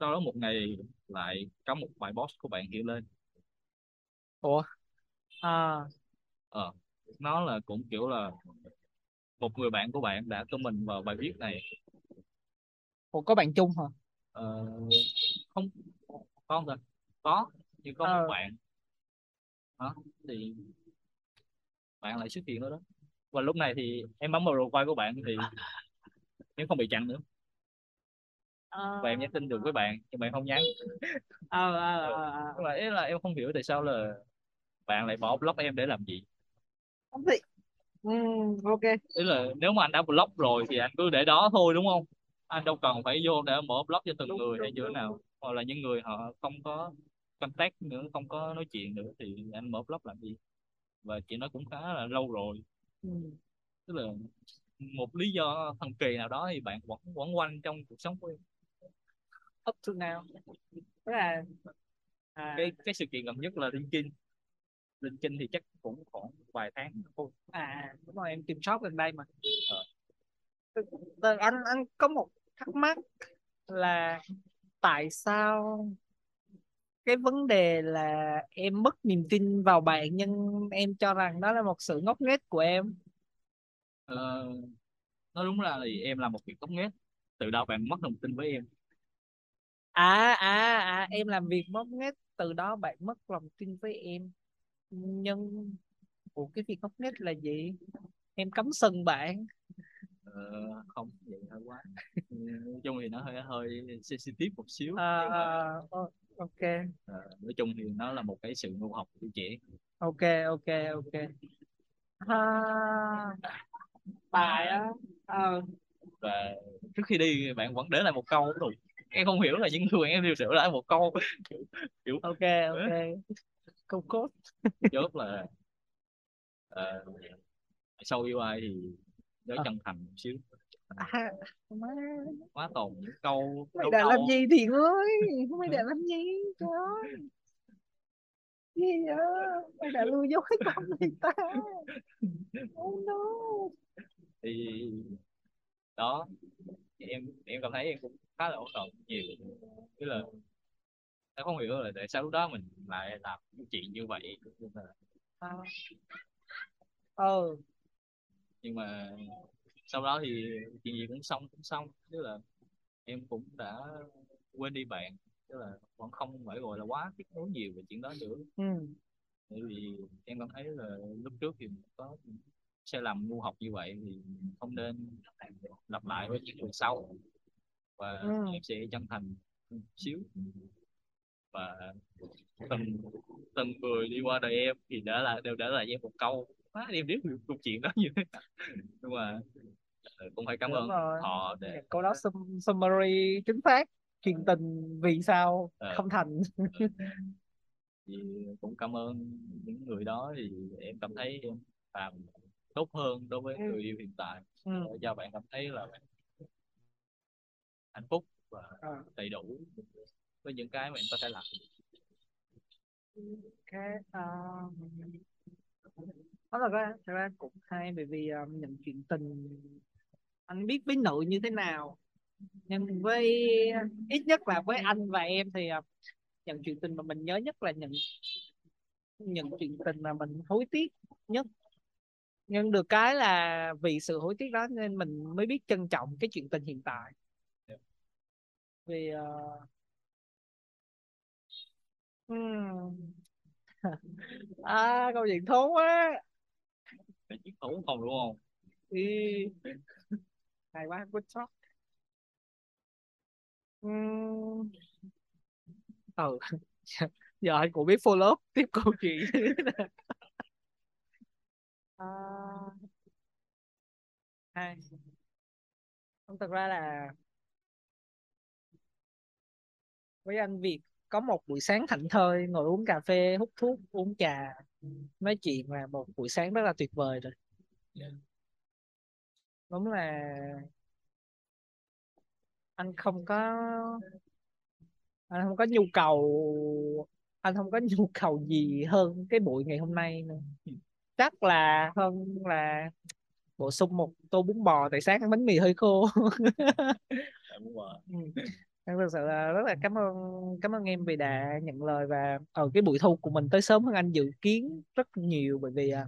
sau đó một ngày lại có một bài post của bạn hiện lên. Ủa? À. Ờ nó là cũng kiểu là một người bạn của bạn đã comment vào bài viết này. Ủa có bạn chung hả? Ờ, không không rồi có nhưng có Ờ. một bạn. Đó thì bạn lại xuất hiện ở đó. Và lúc này thì em bấm vào profile của bạn thì em không bị chặn nữa. Ờ. và em nhắn tin được với bạn nhưng em không nhắn. Ờ ờ ờ, ờ. nhưng mà ý là em không hiểu tại sao là bạn lại bỏ block em để làm gì. Thì ừ, ok. Ý là nếu mà anh đã block rồi thì anh cứ để đó thôi đúng không? Anh đâu cần phải vô để mở block cho từng Đúng, người hay đúng, như thế nào. hoặc là những người họ không có contact nữa không có nói chuyện nữa thì anh mở block làm gì và chuyện đó cũng khá là lâu rồi. Ừ. tức là một lý do thần kỳ nào đó thì bạn vẫn quẩn quanh trong cuộc sống của em. Up to now. Tức là à, cái cái sự kiện gần nhất là LinkedIn. LinkedIn thì chắc cũng khoảng vài tháng thôi. À đúng rồi em tìm shop gần đây mà. Ờ, anh anh có một thắc mắc là tại sao cái vấn đề là em mất niềm tin vào bạn nhưng em cho rằng đó là một sự ngốc nghếch của em. Ờ, nói đúng ra thì em làm một việc tốt nghếch. Từ đâu bạn mất lòng tin với em? À à à em làm việc ngốc nghếch từ đó bạn mất lòng tin với em. Nhưng ủa cái việc ngốc nghếch là gì? Em cấm sừng bạn. Ờ, không vậy hơi quá. Nói chung thì nó hơi hơi sensitive một xíu. À, nhưng mà à, ok. Ờ, nói chung thì nó là một cái sự ngu học của trẻ ok ok ok. À, bài á. Ờ. Và trước khi đi bạn vẫn để lại một câu đúng em không hiểu là những người em đều để lại một câu. Kiểu, kiểu. Ok ok. Câu cốt. Chốt là ờ, sau yêu ai thì nhớ Ờ. chân thành một xíu à, má. Quá tồn những câu mày đã làm gì thiện ơi mày đã làm gì trời ơi. Gì vậy? Mày đã lừa dối con người ta. Oh no. Thì đó em em cảm thấy em cũng khá là ổn định nhiều. Tức là em không hiểu là tại sao lúc đó mình lại làm những chuyện như vậy. Nhưng mà, à. ờ nhưng mà sau đó thì chuyện gì cũng xong cũng xong. Tức là em cũng đã quên đi bạn. Tức là vẫn không phải gọi là quá tiếc nuối nhiều về chuyện đó nữa. Ừ. Bởi vì em cảm thấy là lúc trước thì có sai lầm ngu học như vậy thì không nên lặp lại với những người sau. Và Ừ. em sẽ chân thành xíu. Và từng từng người đi qua đời em thì đã là đều đã là em một câu. Má em biết câu chuyện đó như thế nhưng mà cũng phải cảm Đúng ơn rồi. họ để câu đó sum- summary chính xác chuyện tình vì sao Ờ. không thành *laughs* thì cũng cảm ơn những người đó thì em cảm thấy em làm tốt hơn đối với Ừ. người yêu hiện tại ừ. để cho bạn cảm thấy là bạn hạnh phúc và Ờ. đầy đủ với những cái mà em có thể làm cái uh, đó là ra thật ra cũng hay bởi vì um, nhận chuyện tình anh biết với nữ như thế nào? Nhưng với ít nhất là với anh và em thì uh, nhận chuyện tình mà mình nhớ nhất là nhận nhận chuyện tình mà mình hối tiếc nhất. Nhưng được cái là vì sự hối tiếc đó nên mình mới biết trân trọng cái chuyện tình hiện tại. Vì uh, *laughs* à câu chuyện thốn quá. Chiếc thủ không đúng không? Thì hay quá good job Ừm. ừ. *laughs* Giờ anh cũng biết follow up tiếp câu chuyện. *laughs* À, hay. Không thật ra là với anh Việt có một buổi sáng thảnh thơi ngồi uống cà phê hút thuốc uống trà. Nói chuyện là một buổi sáng rất là tuyệt vời rồi đúng là anh không có anh không có nhu cầu anh không có nhu cầu gì hơn cái buổi ngày hôm nay nữa chắc là hơn là bổ sung một tô bún bò tại sáng ăn bánh mì hơi khô. *laughs* Ừ. Em thực sự là rất là cảm ơn cảm ơn em vì đã nhận lời và ở cái buổi thu của mình tới sớm hơn anh dự kiến rất nhiều bởi vì à,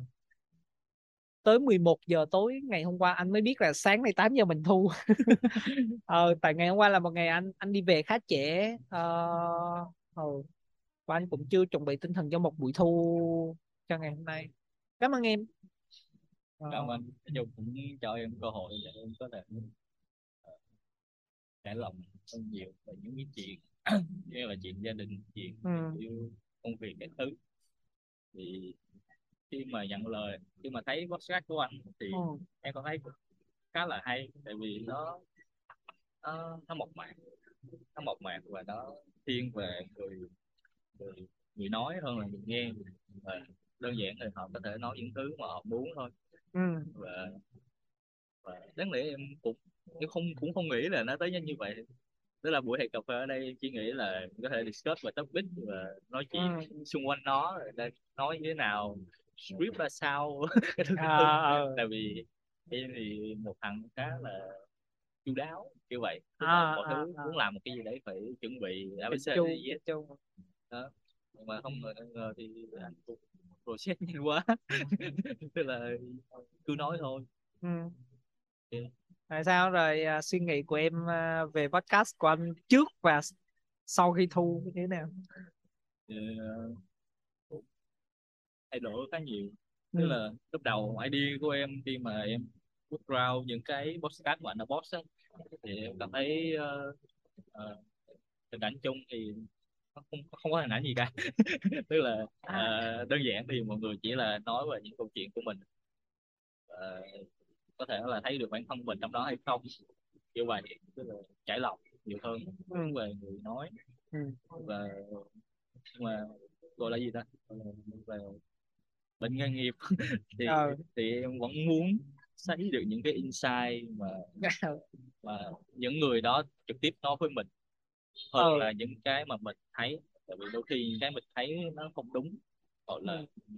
tới 11 giờ tối ngày hôm qua anh mới biết là sáng nay 8 giờ mình thu. *laughs* Ờ tại ngày hôm qua là một ngày anh anh đi về khá trễ. Ờ ừ. và anh cũng chưa chuẩn bị tinh thần cho một buổi thu cho ngày hôm nay. Cảm ơn em. Ờ, cảm ơn nói chung cũng cho em cơ hội để em có thể ờ, trải lòng hơn nhiều về những cái chuyện *clears throat* như là chuyện gia đình chuyện ừ. yêu công việc các thứ. Thì khi mà nhận lời khi mà thấy podcast của anh thì Ừ. em có thấy khá là hay tại vì nó nó nó mộc mạc nó mộc mạc và nó thiên về người người, người nói hơn là người nghe và đơn giản thì họ có thể nói những thứ mà họ muốn thôi Ừ. và và đáng lẽ em cũng em không cũng không nghĩ là nó tới nhanh như vậy tức là buổi hẹn cà phê ở đây chỉ nghĩ là có thể discuss về topic và nói chuyện Ừ. xung quanh nó nói như thế nào script ra sao cái *laughs* thứ À, ờ. tại vì em thì một thằng khá là chu đáo kiểu vậy À, mọi à, thứ à. muốn làm một cái gì đấy phải chuẩn bị ABC chu, chu. đó nhưng mà không ngờ, ngờ thì anh cũng process nhanh quá *laughs* tức là cứ nói thôi Ừ. Ok. Tại sao rồi à, suy nghĩ của em à, về podcast của anh trước và sau khi thu như thế nào? Ờ, thay đổi khá nhiều. Ừ. tức là lúc đầu idea của em khi mà em background những cái podcast của anh ở boss á, thì em cảm thấy uh, uh, hình ảnh chung thì không không có hình ảnh gì cả. *laughs* Tức là uh, đơn giản thì mọi người chỉ là nói về những câu chuyện của mình. Uh, có thể là thấy được bản thân mình trong đó hay không. Như vậy tức là trải lòng nhiều hơn ừ. về người nói. Ừ. và nhưng mà gọi là gì ta? Về bệnh nghề nghiệp *laughs* thì ừ. thì em vẫn muốn thấy được những cái insight mà *laughs* mà những người đó trực tiếp nói với mình hơn ừ. là những cái mà mình thấy tại vì đôi khi cái mình thấy nó không đúng hoặc là ừ.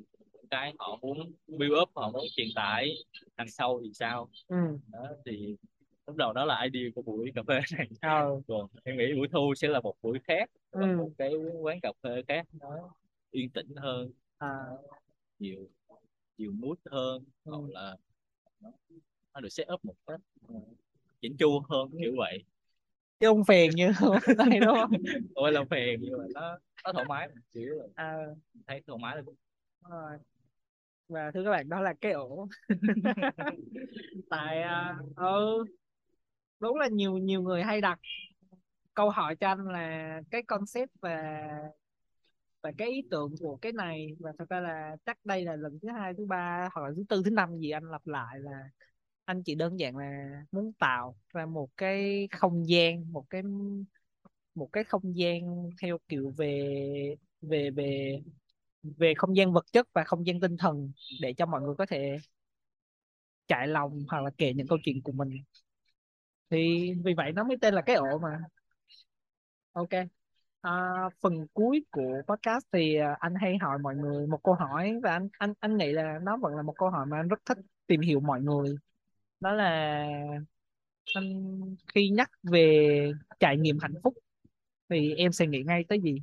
cái họ muốn build up họ muốn truyền tải đằng sau thì sao ừ. đó, thì lúc đầu đó là idea của buổi cà phê này ừ. còn em nghĩ buổi thu sẽ là một buổi khác ừ. một cái quán cà phê khác nó yên tĩnh hơn à. Nhiều nhiều mood hơn ừ. hoặc là nó, nó được set up một cách uh, chỉnh chu hơn kiểu vậy. Chứ không phèn như *laughs* đây đúng không? Là phèn nhưng mà nó nó thoải mái một xíu à. thấy thoải mái rồi rồi và thưa các bạn đó là cái ổ. *laughs* Tại uh, ừ đúng là nhiều nhiều người hay đặt câu hỏi cho anh là cái concept và và cái ý tưởng của cái này, và thật ra là chắc đây là lần thứ hai, thứ ba hoặc là thứ tư, thứ năm gì anh lặp lại là anh chỉ đơn giản là muốn tạo ra một cái không gian, một cái một cái không gian theo kiểu về về về về không gian vật chất và không gian tinh thần để cho mọi người có thể trải lòng hoặc là kể những câu chuyện của mình. Thì vì vậy nó mới tên là cái ổ mà. Ok à, phần cuối của podcast thì à, anh hay hỏi mọi người một câu hỏi và anh anh anh nghĩ là nó vẫn là một câu hỏi mà anh rất thích tìm hiểu mọi người đó là anh khi nhắc về trải nghiệm hạnh phúc thì em sẽ nghĩ ngay tới gì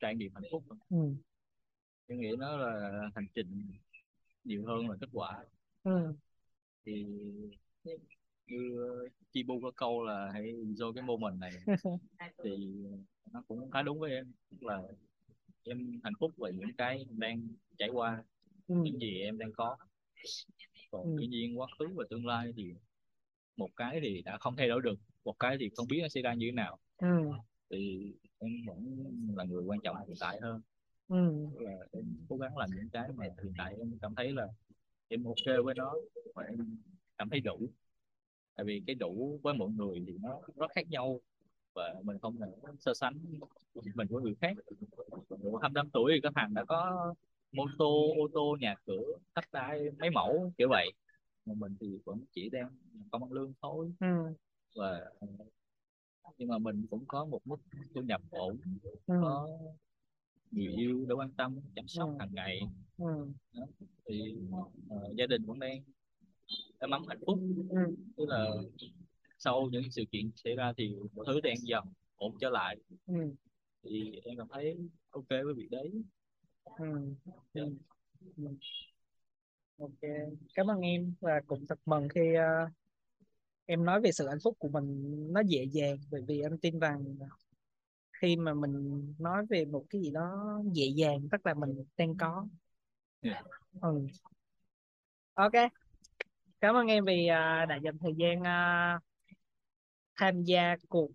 trải nghiệm hạnh phúc ừ. em nghĩ nó là hành trình nhiều hơn là kết quả ừ. thì như chi bu có câu là hãy enjoy cái moment này *laughs* thì nó cũng khá đúng với em tức là em hạnh phúc về những cái đang trải qua ừ. những gì em đang có còn ừ. tuy nhiên quá khứ và tương lai thì một cái thì đã không thay đổi được một cái thì không biết nó sẽ ra như thế nào ừ. thì em vẫn là người quan trọng hiện tại hơn ừ. là em cố gắng làm những cái mà hiện tại em cảm thấy là em ok với nó và em cảm thấy đủ tại vì cái đủ với mọi người thì nó rất khác nhau và mình không thể so sánh mình với người khác độ 25 tuổi thì có thằng đã có mô tô ô tô nhà cửa đất đai mấy mẫu kiểu vậy mà mình thì vẫn chỉ đang công ăn lương thôi ừ. và nhưng mà mình cũng có một mức thu nhập ổn ừ. có người yêu để quan tâm chăm sóc ừ. hàng ngày ừ. Đó. thì uh, gia đình vẫn đang ấm ấm hạnh phúc ừ. tức là sau những sự kiện xảy ra thì mọi thứ đang dần ổn trở lại ừ. thì em cảm thấy ok với việc đấy ừ. Yeah. Ừ. ok cảm ơn em và cũng thật mừng khi uh, em nói về sự hạnh phúc của mình nó dễ dàng bởi vì em tin rằng khi mà mình nói về một cái gì đó dễ dàng tức là mình đang có yeah. ừ. ok cảm ơn em vì uh, đã dành thời gian uh, tham gia cuộc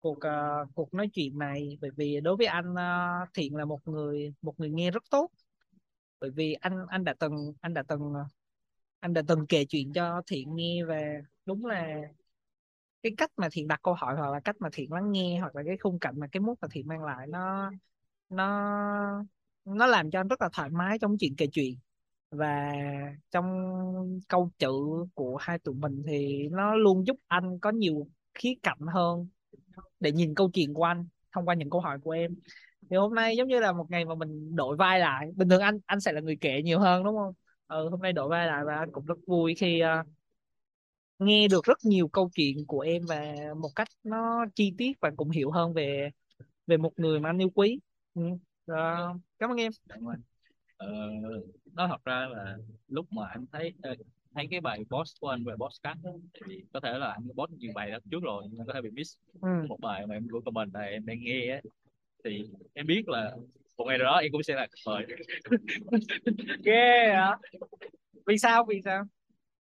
cuộc uh, cuộc nói chuyện này. Bởi vì đối với anh uh, thiện là một người một người nghe rất tốt. Bởi vì anh anh đã từng anh đã từng anh đã từng kể chuyện cho thiện nghe và đúng là cái cách mà thiện đặt câu hỏi hoặc là cách mà thiện lắng nghe hoặc là cái khung cảnh mà cái mút mà thiện mang lại. Nó nó nó làm cho anh rất là thoải mái trong chuyện kể chuyện và trong câu chữ của hai tụi mình thì nó luôn giúp anh có nhiều khía cạnh hơn để nhìn câu chuyện của anh thông qua những câu hỏi của em. Thì hôm nay giống như là một ngày mà mình đổi vai lại. Bình thường anh anh sẽ là người kể nhiều hơn đúng không? Ừ, hôm nay đổi vai lại và anh cũng rất vui khi uh, nghe được rất nhiều câu chuyện của em và một cách nó chi tiết và cũng hiểu hơn về về một người mà anh yêu quý. Ừ. uh, cảm ơn em. Ờ, nói thật ra là lúc mà anh thấy ờ, thấy cái bài boss của anh về boss cắt thì có thể là anh boss nhiều bài đó trước rồi nhưng có thể bị miss ừ. một bài mà em của comment này em đang nghe ấy, thì em biết là một ngày đó em cũng sẽ là mời *laughs* ghê hả vì sao vì sao?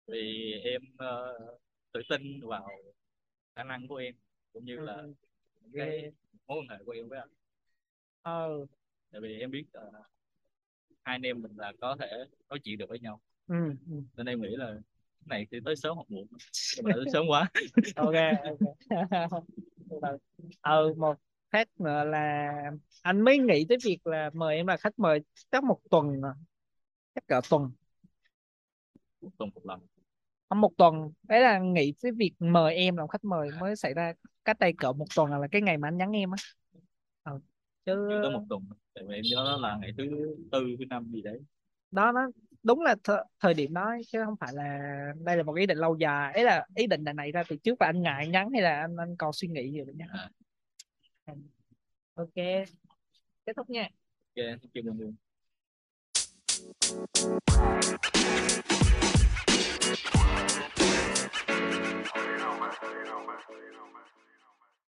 Vì em uh, tự tin vào khả năng của em cũng như là ừ. cái mối quan hệ của em với anh. Ờ tại vì em biết uh, hai anh em mình là có thể nói chuyện được với nhau. Ừ. ừ. nên em nghĩ là cái này thì tới sớm hoặc muộn. Nhưng mà tới sớm quá. *laughs* Ok ok. Ờ *laughs* một khác nữa là anh mới nghĩ tới việc là mời em là khách mời chắc một tuần à. chắc cả tuần. Một tuần một lần. Không một tuần. Đấy là nghĩ tới việc mời em làm khách mời mới xảy ra cách đây cỡ một tuần là cái ngày mà anh nhắn em á chứ tới một tuần tại vì em nhớ đó là ngày thứ tư thứ năm gì đấy đó nó đúng là th thời điểm đó chứ không phải là đây là một ý định lâu dài ấy là ý định này ra từ trước và anh ngại nhắn hay là anh anh còn suy nghĩ gì vậy nhá à. ok kết thúc nha ok chào mừng You know, man. You know, man.